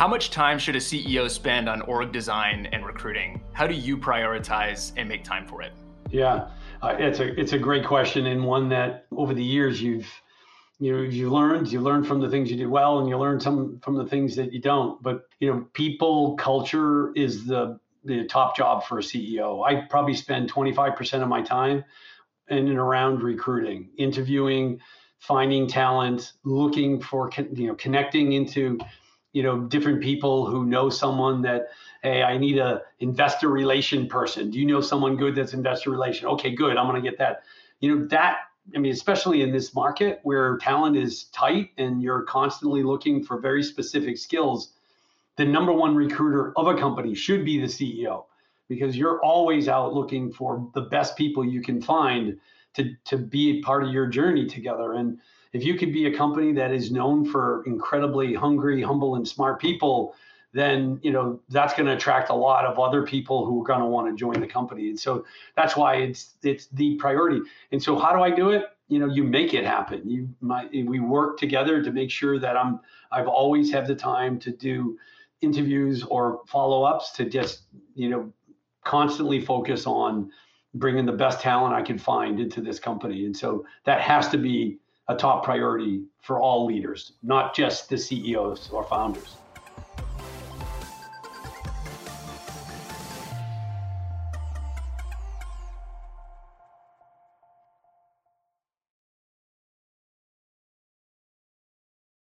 How much time should a CEO spend on org design and recruiting? How do you prioritize and make time for it? Yeah, uh, it's a it's a great question and one that over the years you've you know you learned you learn from the things you did well and you learn some from the things that you don't. But you know, people culture is the the top job for a CEO. I probably spend 25% of my time in and around recruiting, interviewing, finding talent, looking for you know connecting into you know different people who know someone that hey i need a investor relation person. Do you know someone good that's investor relation? Okay good i'm going to get that. You know that i mean especially in this market where talent is tight and you're constantly looking for very specific skills the number one recruiter of a company should be the ceo because you're always out looking for the best people you can find to to be part of your journey together and if you could be a company that is known for incredibly hungry, humble, and smart people, then you know that's going to attract a lot of other people who are going to want to join the company. And so that's why it's it's the priority. And so how do I do it? You know, you make it happen. You might we work together to make sure that I'm I've always have the time to do interviews or follow-ups to just you know constantly focus on bringing the best talent I can find into this company. And so that has to be a top priority for all leaders, not just the CEOs or founders.